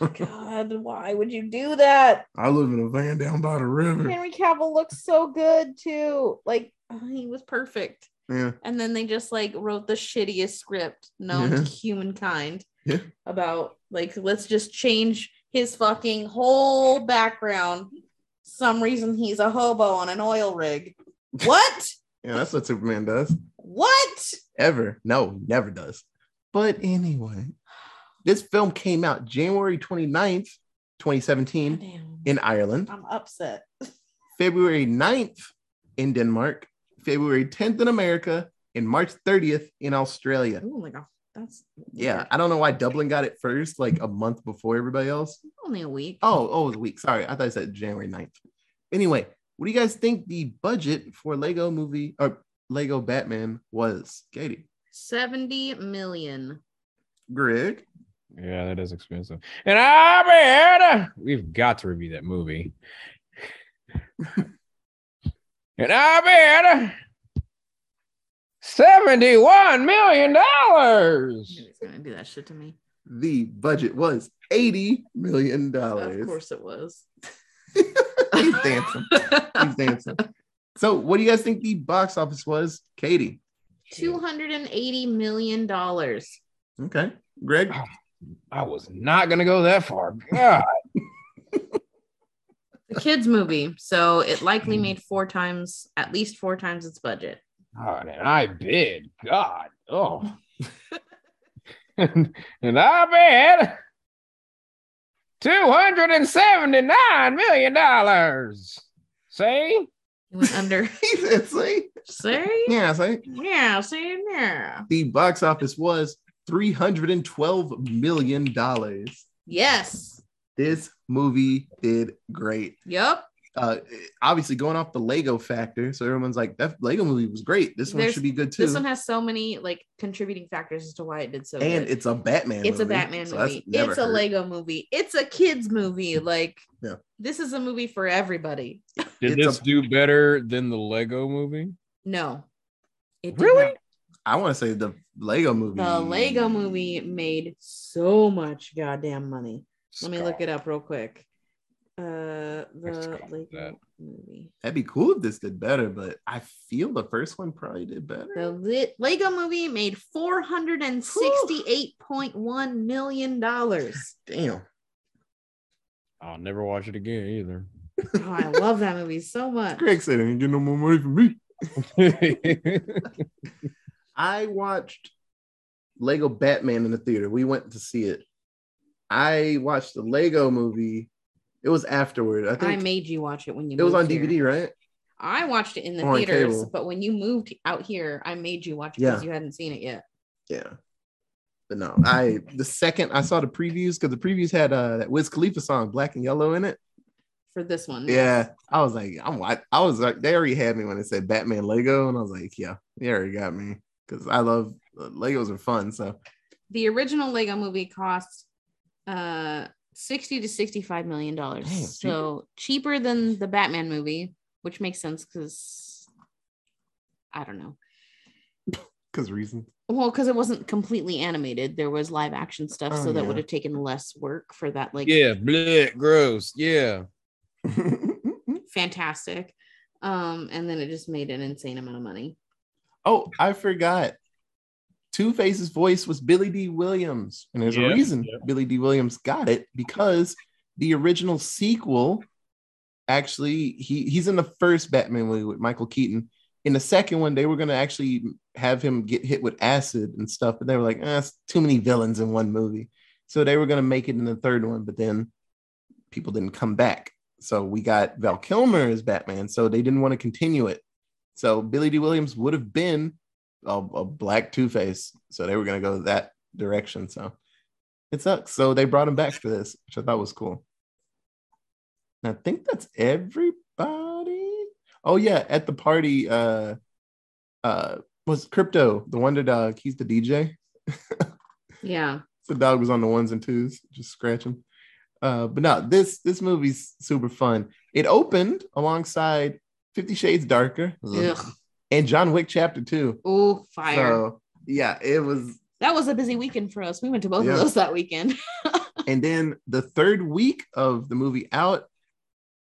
God, why would you do that? I live in a van down by the river. Henry Cavill looks so good too. Like oh, he was perfect. Yeah. And then they just like wrote the shittiest script known to humankind Yeah. about like let's just change his fucking whole background. Some reason he's a hobo on an oil rig. What? Yeah, that's what Superman does. what? Ever. No, never does. But anyway, this film came out January 29th, 2017 Damn. in Ireland, I'm upset. February 9th in Denmark, February 10th in America, and March 30th in Australia. Oh my god. That's Yeah. I don't know why Dublin got it first, like a month before everybody else. only a week. Oh, oh, it was a week. Sorry, I thought I said January 9th. Anyway, what do you guys think the budget for Lego movie or Lego Batman was? Katie, 70 million. Greg, Yeah, that is expensive. And I bet we've got to review that movie. and I bet $71 million. He's gonna do that shit to me. the budget was $80 million. Of course it was. He's dancing. He's dancing. So, what do you guys think the box office was? Katie. 280 million dollars. Okay. Greg. Ah, I was not going to go that far. God. The kids movie, so it likely made four times, at least four times its budget. God, and I bid. God. Oh. and, and I bet $279 million. See? It went under. He said, see? see? Yeah, see? Yeah, see, yeah. The box office was $312 million. Yes. This movie did great. Yep. Uh, obviously, going off the Lego factor. So, everyone's like, that Lego movie was great. This one There's- should be good too. This one has so many like contributing factors as to why it did so and good. it's a Batman it's a Batman so movie. never It's a hurt. Lego movie. It's a kids movie. Like, Yeah. this is a movie for everybody. Did It's this a- do better than the Lego movie? No, it Really? not. I want to say the Lego movie. The Lego movie made so much goddamn money. Let me look it up real quick. Uh, the call Lego that. movie. That'd be cool if this did better, but I feel the first one probably did better. The Li- Lego movie made four hundred and sixty-eight point one million dollars. Damn. I'll never watch it again either. Oh, I love that movie so much. Greg said, I "Ain't get no more money from me." I watched Lego Batman in the theater. We went to see it. I watched the Lego movie. It was afterward. I think I made you watch it when you. it was on here. DVD, right? I watched it in the Or theaters, but when you moved out here, I made you watch it because Yeah. you hadn't seen it yet. Yeah. But no, I the second I saw the previews because the previews had uh that Wiz Khalifa song Black and Yellow in it. For this one, Yeah, I was like, I'm wa- I was like, they already had me when it said Batman Lego, and I was like, yeah, they already got me because I love uh, Legos are fun. So the original Lego movie cost uh 60 to 65 million dollars. So cheaper than the Batman movie, which makes sense because I don't know. because reasons. Well, because it wasn't completely animated, there was live action stuff, Oh, so that yeah. would have taken less work for that. Like, Yeah, bleh, gross. Yeah. fantastic. Um, and then it just made an insane amount of money. oh, I forgot. Two Face's voice was Billy Dee Williams, and there's Yeah, a reason yeah. Billy Dee Williams got it because the original sequel actually he he's in the first Batman movie with Michael Keaton. In the second one, they were gonna actually have him get hit with acid and stuff, but they were like, eh, it's too many villains in one movie. So they were gonna make it in the third one, but then people didn't come back. So we got Val Kilmer as Batman, so they didn't want to continue it. So Billy Dee Williams would have been a, a black Two Face, so they were gonna go that direction. So it sucks. So they brought him back for this, which I thought was cool. And I think that's everybody. Oh yeah, at the party, uh, uh, was Krypto the Wonder Dog? He's the DJ. Yeah. The dog was on the ones and twos, just scratching. Uh, but no, this this movie's super fun. It opened alongside Fifty Shades Darker Ugh. And John Wick Chapter Two. Oh, fire. So yeah, it was. that was a busy weekend for us. We went to both Yeah. of those that weekend. And then the third week of the movie out,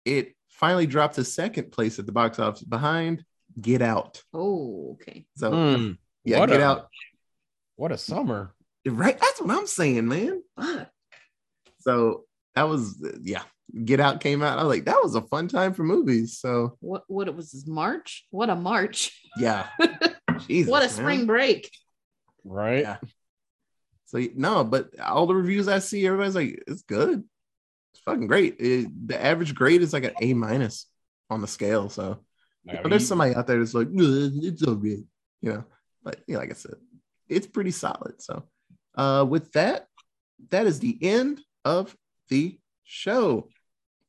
it finally dropped to second place at the box office behind Get Out. oh, okay. So Hmm. yeah, Get a- Out. What a summer. Right, that's what I'm saying, man. Fuck. So that was yeah. Get Out came out. I was like, that was a fun time for movies. So What what it was this March? What a March. yeah. Jesus, what a man. spring break. Right? Yeah. So no, but all the reviews I see, everybody's like, it's good. It's fucking great. It- the average grade is like an A minus on the scale. So Like, but there's somebody out there that's like, "Ugh, it's okay, you know. But yeah, like I said, it's pretty solid. So uh with that, that is the end of the show.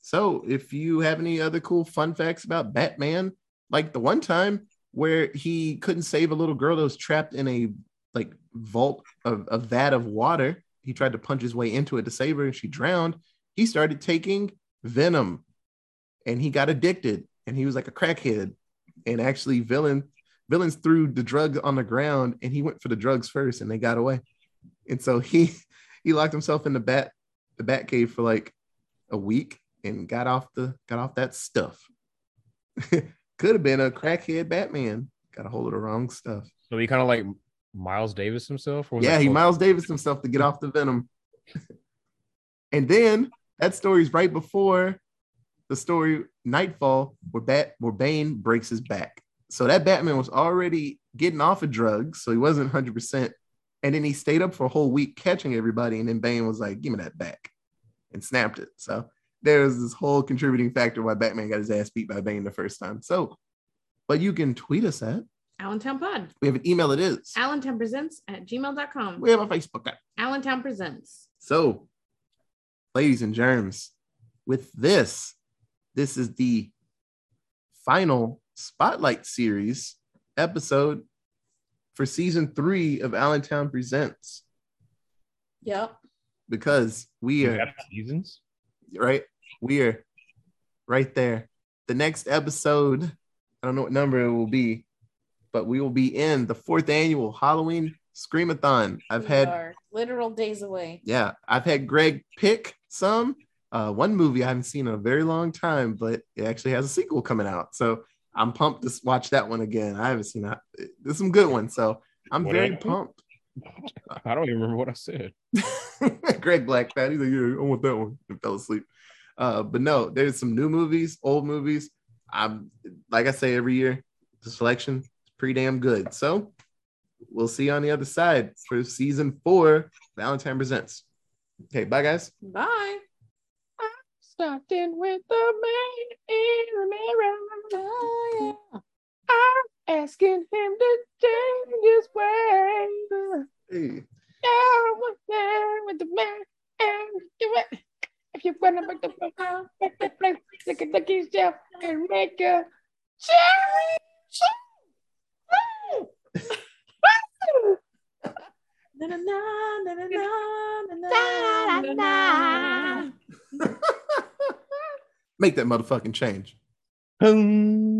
So if you have any other cool fun facts about Batman, like the one time where he couldn't save a little girl that was trapped in a like vault of a vat of water, he tried to punch his way into it to save her and she drowned. He started taking venom. And he got addicted and he was like a crackhead. And actually villain villains threw the drugs on the ground and he went for the drugs first and they got away. And so he he locked himself in the bat the bat cave for like a week and got off the got off that stuff could have been a crackhead batman got a hold of the wrong stuff So he kind of like Miles Davis himself? Yeah he miles davis himself to get off the venom and then that story's right before the story Knightfall, where Bat where Bane breaks his back. So that Batman was already getting off of drugs, so he wasn't 100 percent And then he stayed up for a whole week catching everybody, and then Bane was like, "Give me that back," and snapped it. So there was this whole contributing factor why Batman got his ass beat by Bane the first time. So, but you can tweet us at. Allentown Pod. We have an email. It is. Allentown Presents at gmail.com. We have a Facebook at Allentown Presents. So, ladies and germs, with this, this is the final Spotlight Series episode for season three of Allentown Presents Yep. because we We are have seasons? Right. We are right there. The next episode, I don't know what number it will be, but we will be in the fourth annual Halloween Screamathon. I've We had are literal days away. yeah, I've had Greg pick some. Uh, one movie I haven't seen in a very long time, but it actually has a sequel coming out. So I'm pumped to watch that one again. I haven't seen that. There's some good ones. So I'm What very happened? pumped. I don't even remember what I said. Greg Black Fat. He's like, yeah, I want that one. And fell asleep. Uh, but no, there's some new movies, old movies. I'm like I say every year, the selection is pretty damn good. So we'll see you on the other side for season four. Allentown presents. Okay, bye guys. Bye. Starting with the man in the mirror. Oh, yeah. I'm asking him to change his ways. Hey. I was there with the man and do it. If you wanna make the world, make the place, take a look at yourself and make a Na, na, na, na, na, na, na, na, na, na. Make that motherfucking change. cherry.